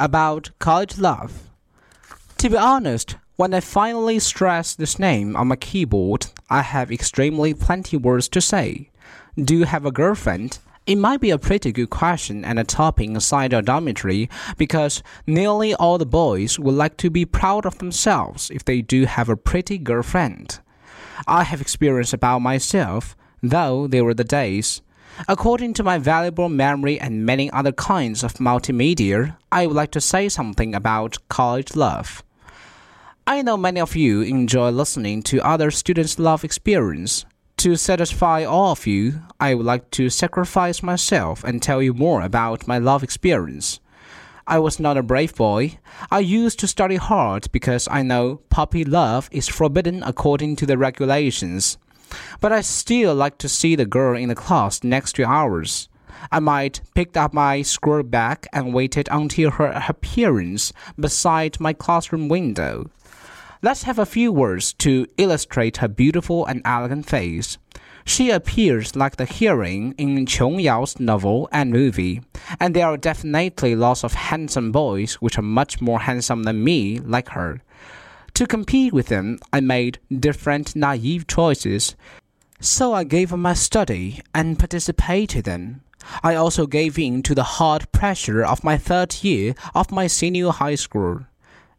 about college love. To be honest, when I finally stress this name on my keyboard, I have extremely plenty words to say. Do you have a girlfriend? It might be a pretty good question and a topic inside our dormitory because nearly all the boys would like to be proud of themselves if they do have a pretty girlfriend. I have experience about myself, though there were the days. According to my valuable memory and many other kinds of multimedia, I would like to say something about college love. I know many of you enjoy listening to other students' love experience. To satisfy all of you, I would like to sacrifice myself and tell you more about my love experience. I was not a brave boy. I used to study hard because I know puppy love is forbidden according to the regulations. But I still like to see the girl in the class next to ours. I might pick up my scroll bag and waited until her appearance beside my classroom window. Let's have a few words to illustrate her beautiful and elegant face. She appears like the heroine in Qiong Yao's novel and movie, and there are definitely lots of handsome boys which are much more handsome than me, like her. To compete with them, I made different naive choices, so I gave up my study and participated in. I also gave in to the hard pressure of my third year of my senior high school.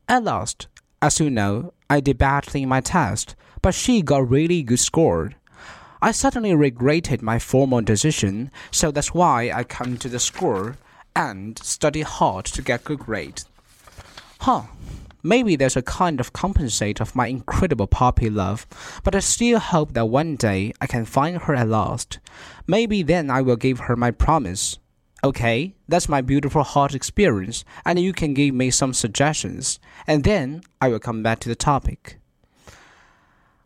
At last, as you know, I did badly in my test, but she got really good score. I suddenly regretted my former decision, so that's why I come to the school and study hard to get good grade. Huh. Maybe there's a kind of compensate of my incredible puppy love, but I still hope that one day I can find her at last. Maybe then I will give her my promise. Okay, that's my beautiful heart experience, and you can give me some suggestions, and then I will come back to the topic.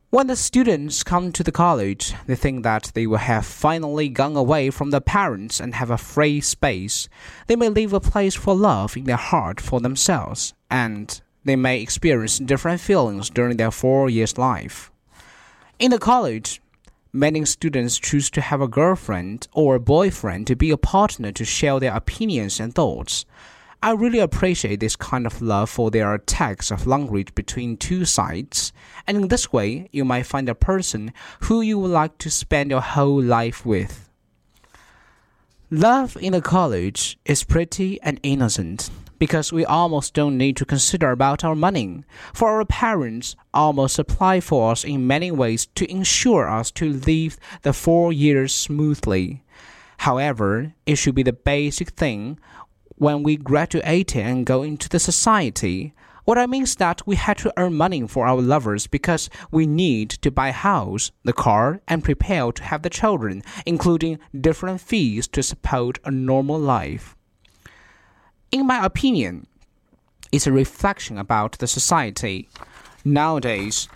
When the students come to the college, they think that they will have finally gone away from their parents and have a free space. They may leave a place for love in their heart for themselves, and they may experience different feelings during their four years' life. In the college, Many students choose to have a girlfriend or a boyfriend to be a partner to share their opinions and thoughts. I really appreciate this kind of love for their text of language between two sides, and in this way, you might find a person who you would like to spend your whole life with. Love in a college is pretty and innocent because we almost don't need to consider about our money. For our parents almost apply for us in many ways to ensure us to live the four years smoothly. However, it should be the basic thing when we graduate and go into the society. What I mean is that we had to earn money for our lovers because we need to buy house, the car, and prepare to have the children, including different fees to support a normal life in my opinion, it's a reflection about the society. Nowadays,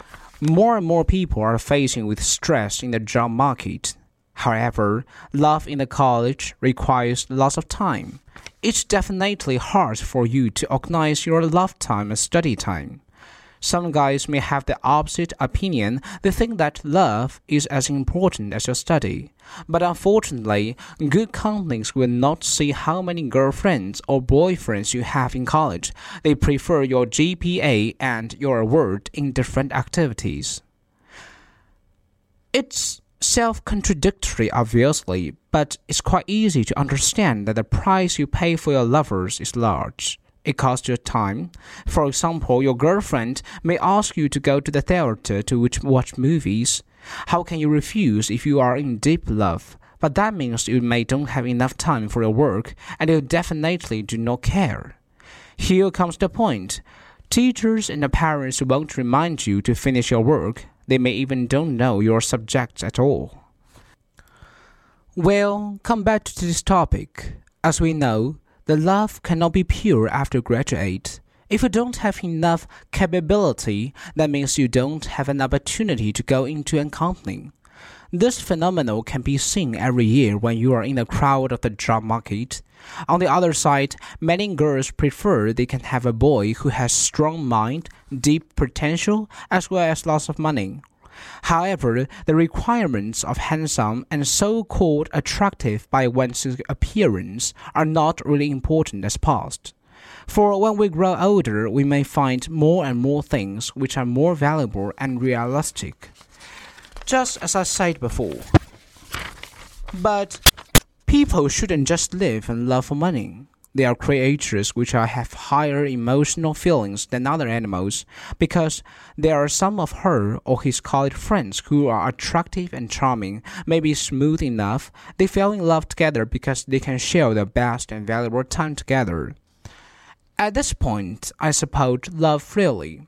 more and more people are facing with stress in the job market. However, love in the college requires lots of time. It's definitely hard for you to organize your love time and study time. Some guys may have the opposite opinion. They think that love is as important as your study. But unfortunately, good companies will not see how many girlfriends or boyfriends you have in college. They prefer your GPA and your award in different activities. It's self contradictory, obviously, but it's quite easy to understand that the price you pay for your lovers is large. It costs you time. For example, your girlfriend may ask you to go to the theater to watch movies. How can you refuse if you are in deep love? But that means you may don't have enough time for your work, and you definitely do not care. Here comes the point. Teachers and parents won't remind you to finish your work. They may even don't know your subject at all. Well, come back to this topic. As we know, the love cannot be pure after graduate. If you don't have enough capability, that means you don't have an opportunity to go into a company. This phenomenon can be seen every year when you are in the crowd of the job market. On the other side, many girls prefer they can have a boy who has strong mind, deep potential, as well as lots of money. However, the requirements of handsome and so called attractive by one's appearance are not really important as past. For when we grow older, we may find more and more things which are more valuable and realistic. Just as I said before. But people shouldn't just live and love for money. They are creatures which have higher emotional feelings than other animals because there are some of her or his college friends who are attractive and charming, maybe smooth enough. They fell in love together because they can share the best and valuable time together. At this point, I suppose love freely.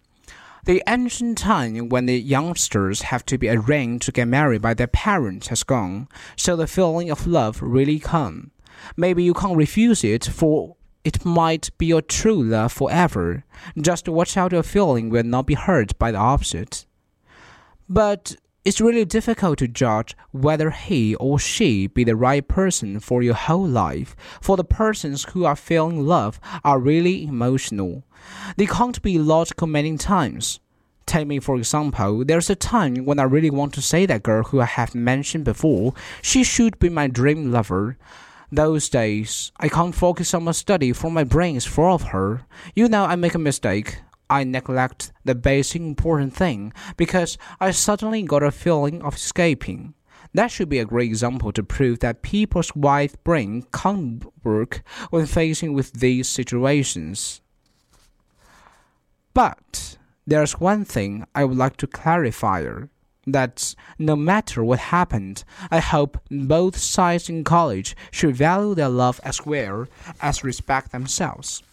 The ancient time when the youngsters have to be arranged to get married by their parents has gone, so the feeling of love really come. Maybe you can't refuse it, for it might be your true love forever. Just watch out your feeling will not be hurt by the opposite. But it's really difficult to judge whether he or she be the right person for your whole life, for the persons who are feeling love are really emotional. They can't be logical many times. Take me for example, there's a time when I really want to say that girl who I have mentioned before, she should be my dream lover. Those days, I can't focus on my study for my brain is full of her. You know, I make a mistake. I neglect the basic important thing because I suddenly got a feeling of escaping. That should be a great example to prove that people's wide brain can't work when facing with these situations. But there's one thing I would like to clarify that no matter what happened, I hope both sides in college should value their love as well as respect themselves.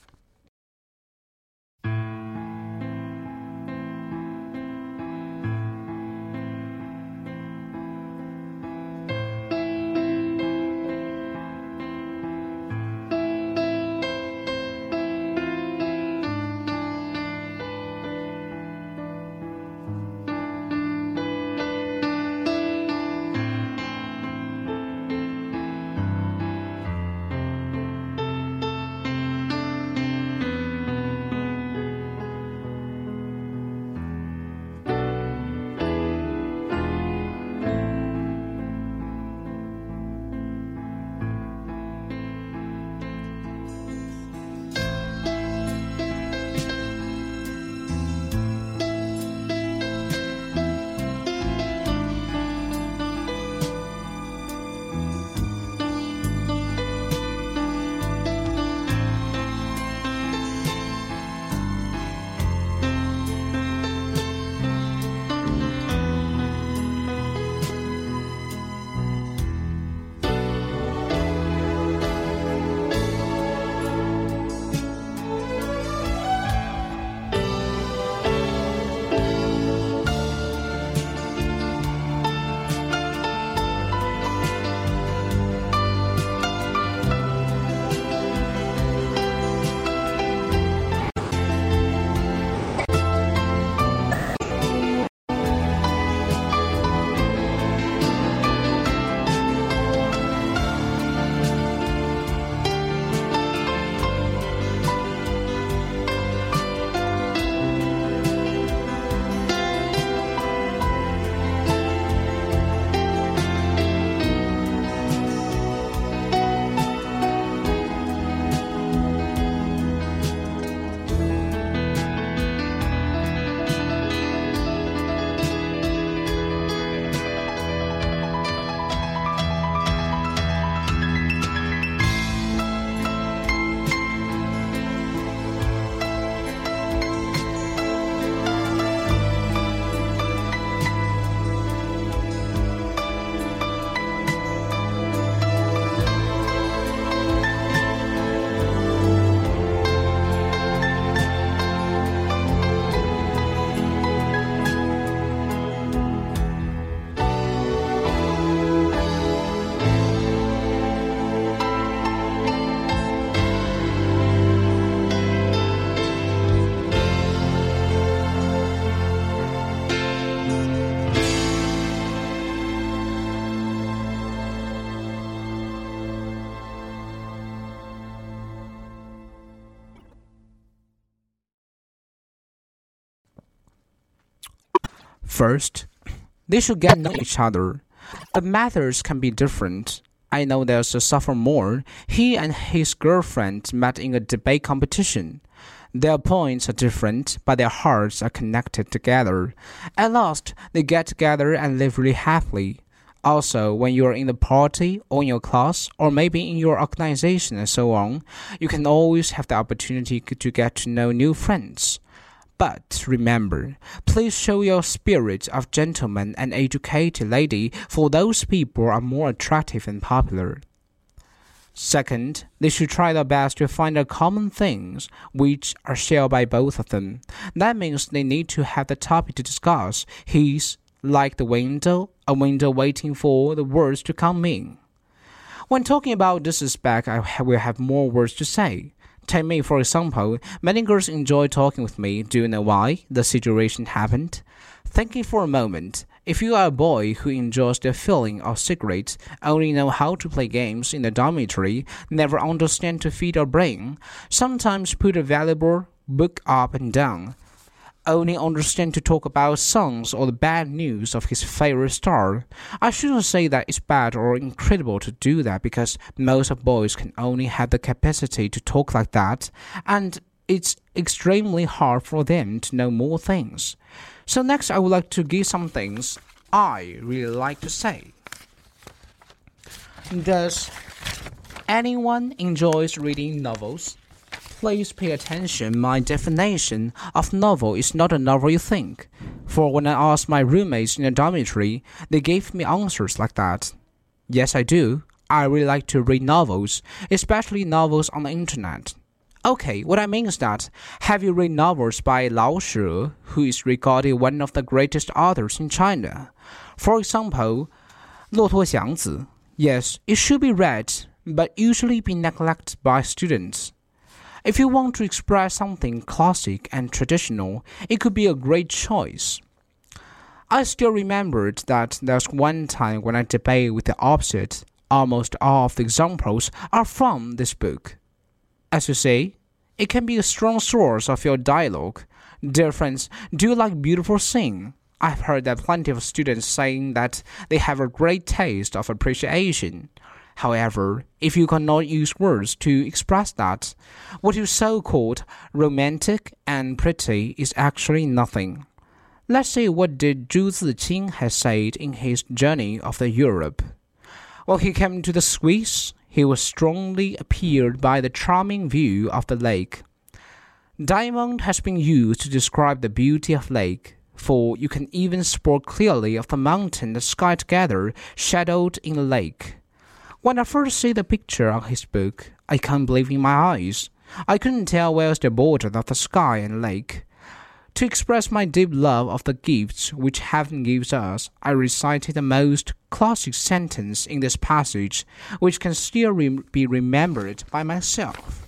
First, they should get to know each other. The methods can be different. I know there's a sophomore. He and his girlfriend met in a debate competition. Their points are different, but their hearts are connected together. At last, they get together and live really happily. Also, when you are in the party or in your class or maybe in your organization and so on, you can always have the opportunity to get to know new friends. But remember, please show your spirit of gentleman and educated lady, for those people are more attractive and popular. Second, they should try their best to find the common things which are shared by both of them. That means they need to have the topic to discuss. He's like the window, a window waiting for the words to come in. When talking about disrespect, I will have more words to say. Take me, for example, many girls enjoy talking with me. Do you know why the situation happened? Thinking for a moment, if you are a boy who enjoys the feeling of cigarettes, only know how to play games in the dormitory, never understand to feed your brain, sometimes put a valuable book up and down, only understand to talk about songs or the bad news of his favorite star. I shouldn't say that it's bad or incredible to do that because most of boys can only have the capacity to talk like that, and it's extremely hard for them to know more things. So next I would like to give some things I really like to say. Does anyone enjoys reading novels? Please pay attention. My definition of novel is not a novel you think. For when I asked my roommates in the dormitory, they gave me answers like that. Yes, I do. I really like to read novels, especially novels on the internet. Okay, what I mean is that have you read novels by Lao She, who is regarded one of the greatest authors in China? For example, Luo Tuo Xiangzi. Yes, it should be read, but usually be neglected by students. If you want to express something classic and traditional, it could be a great choice. I still remembered that there was one time when I debated with the opposite. Almost all of the examples are from this book. As you say, it can be a strong source of your dialogue. Dear friends, do you like beautiful sing? I've heard that plenty of students saying that they have a great taste of appreciation. However, if you cannot use words to express that, what you so called romantic and pretty is actually nothing. Let's see what did Zhu Ziqing has said in his journey of the Europe. When he came to the Swiss, he was strongly appealed by the charming view of the lake. Diamond has been used to describe the beauty of lake, for you can even spot clearly of the mountain and sky together, shadowed in the lake. When I first see the picture on his book, I can't believe in my eyes. I couldn't tell where's the border of the sky and lake. To express my deep love of the gifts which heaven gives us, I recited the most classic sentence in this passage, which can still re- be remembered by myself.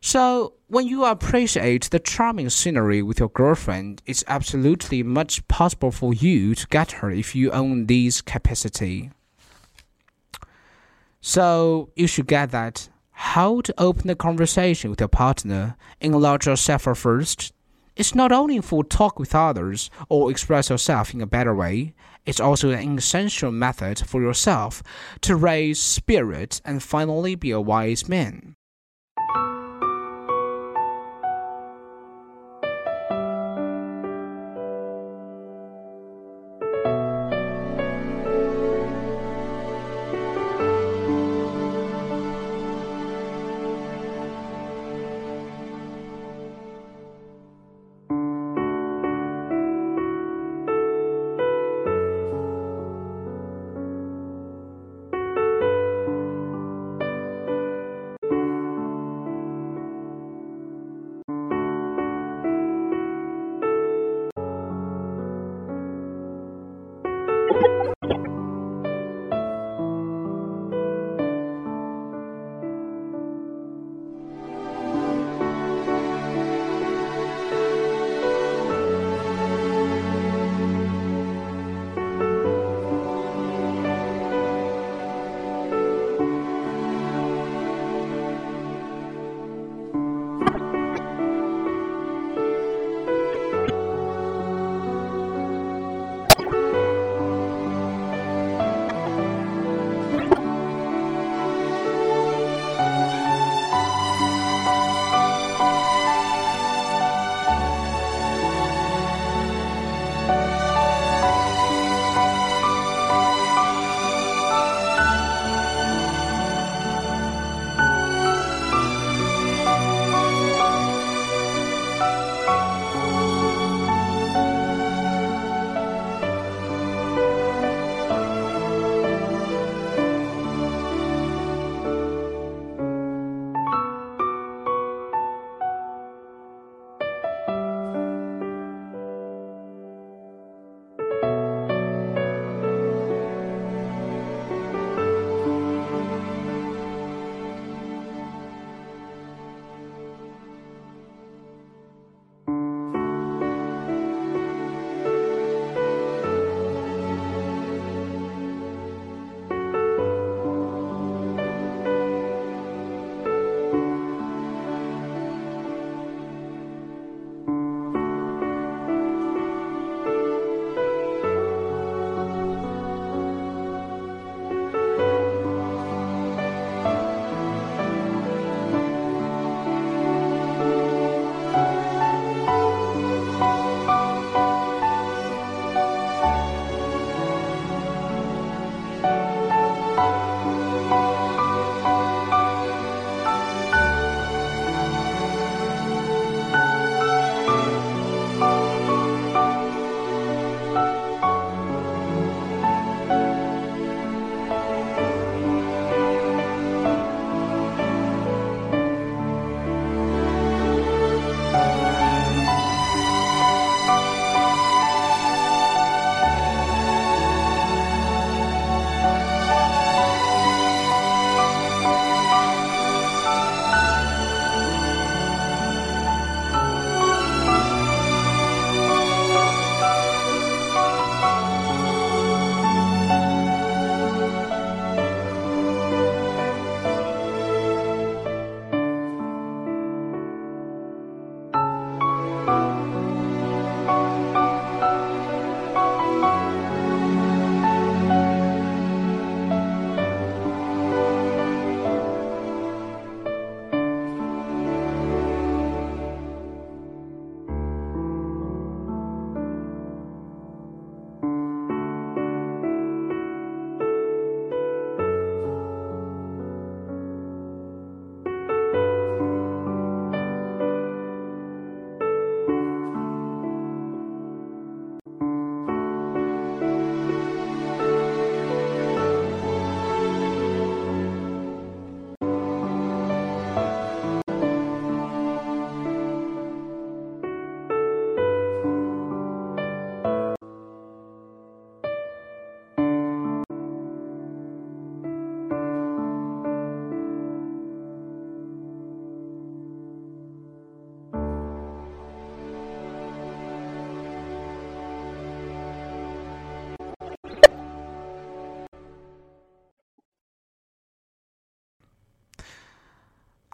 So, when you appreciate the charming scenery with your girlfriend, it's absolutely much possible for you to get her if you own this capacity. So, you should get that. How to open the conversation with your partner, enlarge yourself first, it's not only for talk with others or express yourself in a better way, it's also an essential method for yourself to raise spirit and finally be a wise man.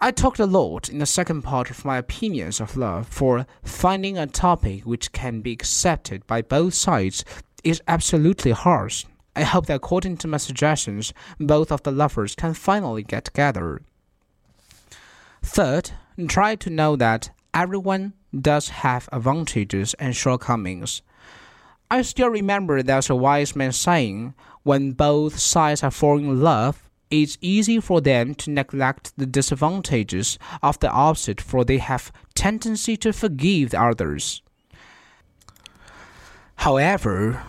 I talked a lot in the second part of my opinions of love, for finding a topic which can be accepted by both sides is absolutely hard. I hope that according to my suggestions, both of the lovers can finally get together. Third, try to know that everyone does have advantages and shortcomings. I still remember there's a wise man saying, when both sides are falling in love, it's easy for them to neglect the disadvantages of the opposite for they have tendency to forgive the others. However,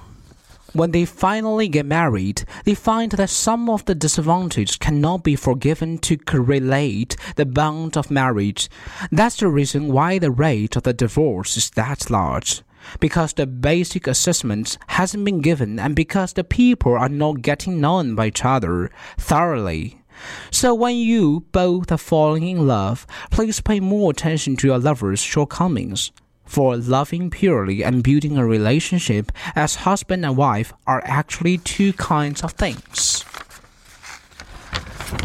when they finally get married, they find that some of the disadvantages cannot be forgiven to correlate the bond of marriage. That's the reason why the rate of the divorce is that large because the basic assessment hasn't been given and because the people are not getting known by each other thoroughly. So when you both are falling in love, please pay more attention to your lover's shortcomings. For loving purely and building a relationship as husband and wife are actually two kinds of things.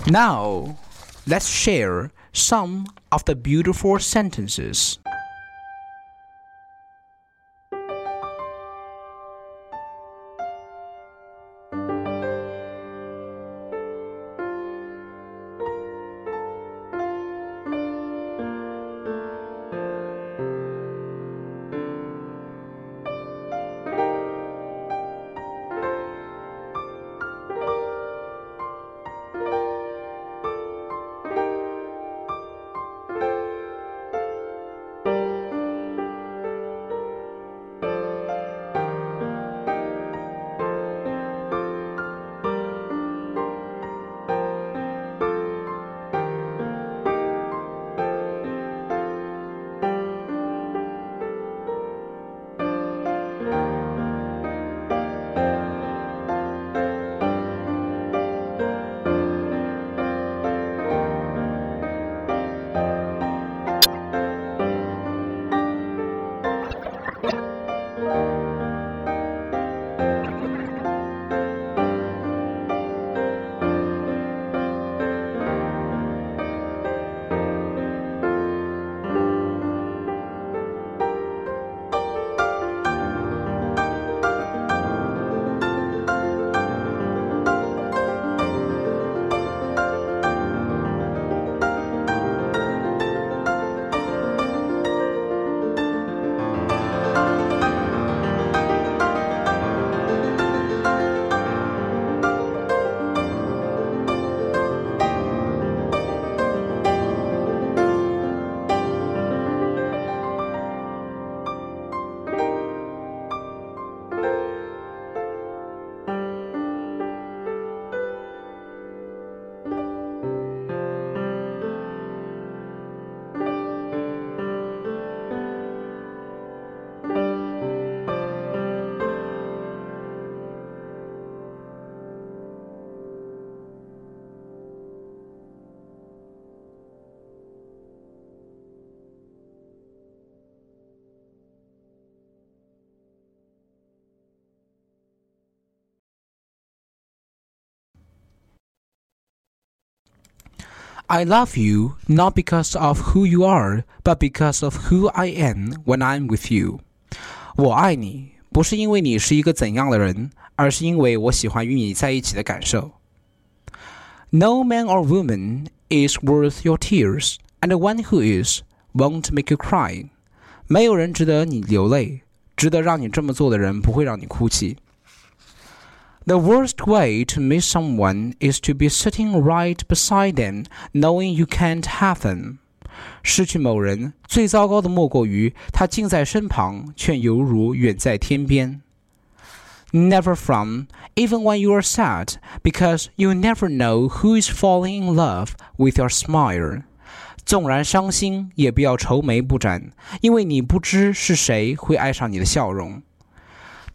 Now, let's share some of the beautiful sentences. I love you not because of who you are, but because of who I am when I'm with you. 我爱你不是因为你是一个怎样的人，而是因为我喜欢与你在一起的感受。No man or woman is worth your tears, and the one who is won't make you cry. 没有人值得你流泪，值得让你这么做的人不会让你哭泣。 the worst way to miss someone is to be sitting right beside them, knowing you can't have them. 失去某人最糟糕的莫过于他近在身旁，却犹如远在天边。Never from, even when you are sad, because you never know who is falling in love with your smile. 纵然伤心，也不要愁眉不展，因为你不知是谁会爱上你的笑容。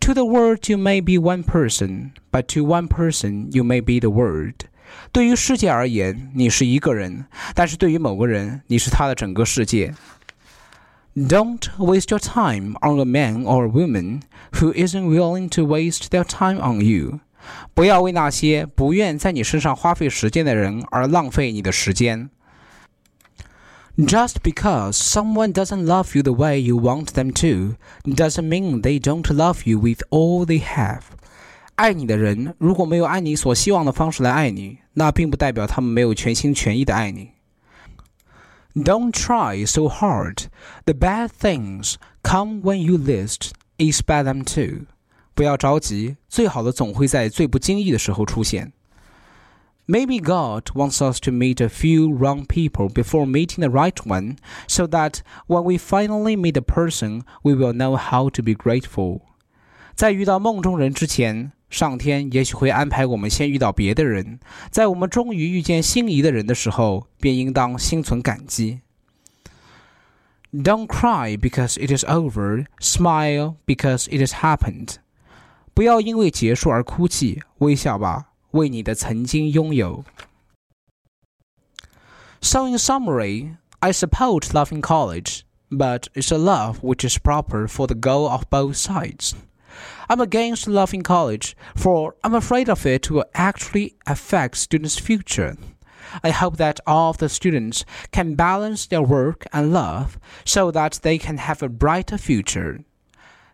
to the world, you may be one person, but to one person, you may be the world. 对于世界而言，你是一个人，但是对于某个人，你是他的整个世界。Don't waste your time on a man or a woman who isn't willing to waste their time on you. 不要为那些不愿在你身上花费时间的人而浪费你的时间。 Just because someone doesn't love you the way you want them to, doesn't mean they don't love you with all they have. 爱你的人如果没有按你所希望的方式来爱你，那并不代表他们没有全心全意的爱你。Don't try so hard. The bad things come when you least expect them to. 不要着急，最好的总会在最不经意的时候出现。 Maybe God wants us to meet a few wrong people before meeting the right one, so that when we finally meet the person, we will know how to be grateful. 在遇到梦中人之前，上天也许会安排我们先遇到别的人，在我们终于遇见心仪的人的时候，便应当心存感激。Don't cry because it is over. Smile because it has happened. 不要因为结束而哭泣，微笑吧。 为你的曾经拥有。So, in summary, I support love in college, but it's a love which is proper for the goal of both sides. I'm against love in college, for I'm afraid of it will actually affect students' future. I hope that all of the students can balance their work and love so that they can have a brighter future.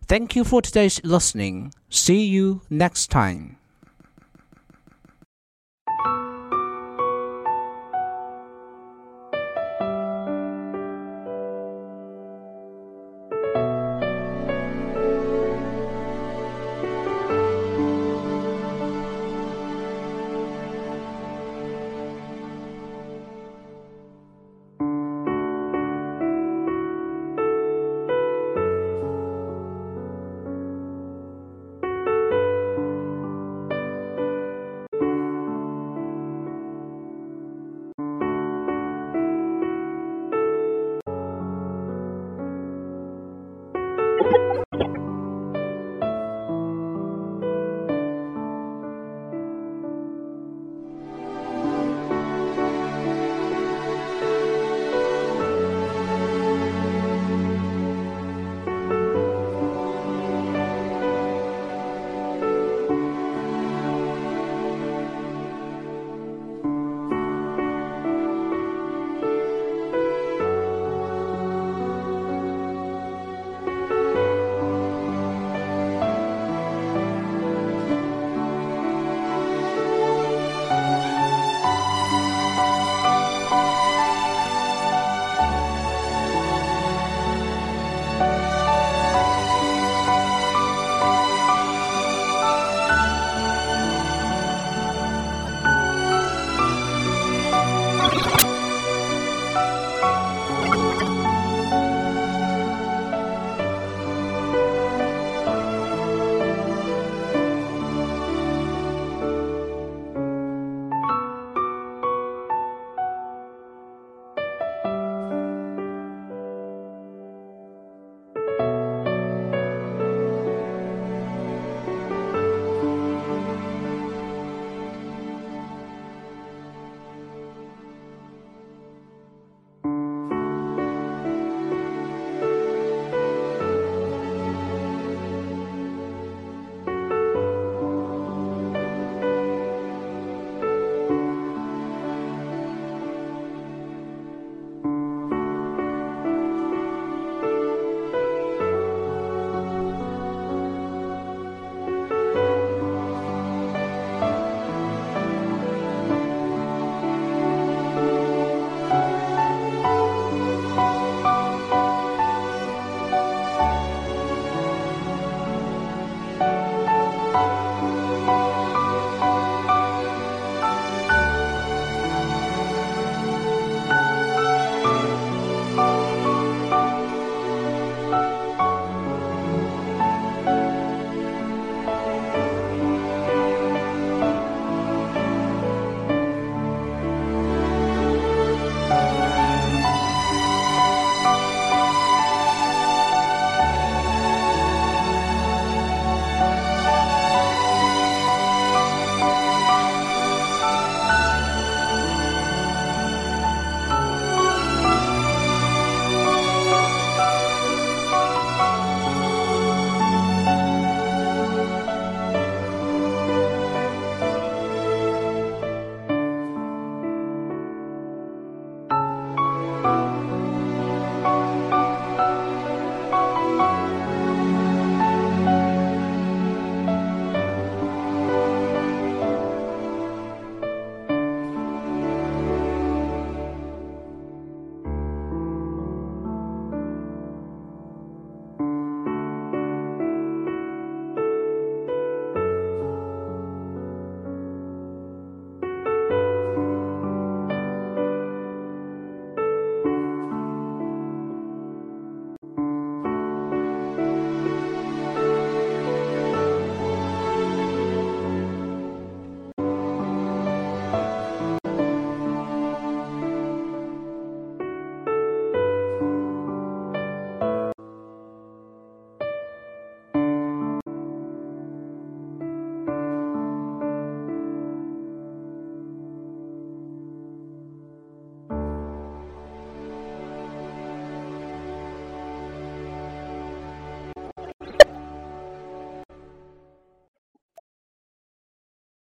Thank you for today's listening. See you next time.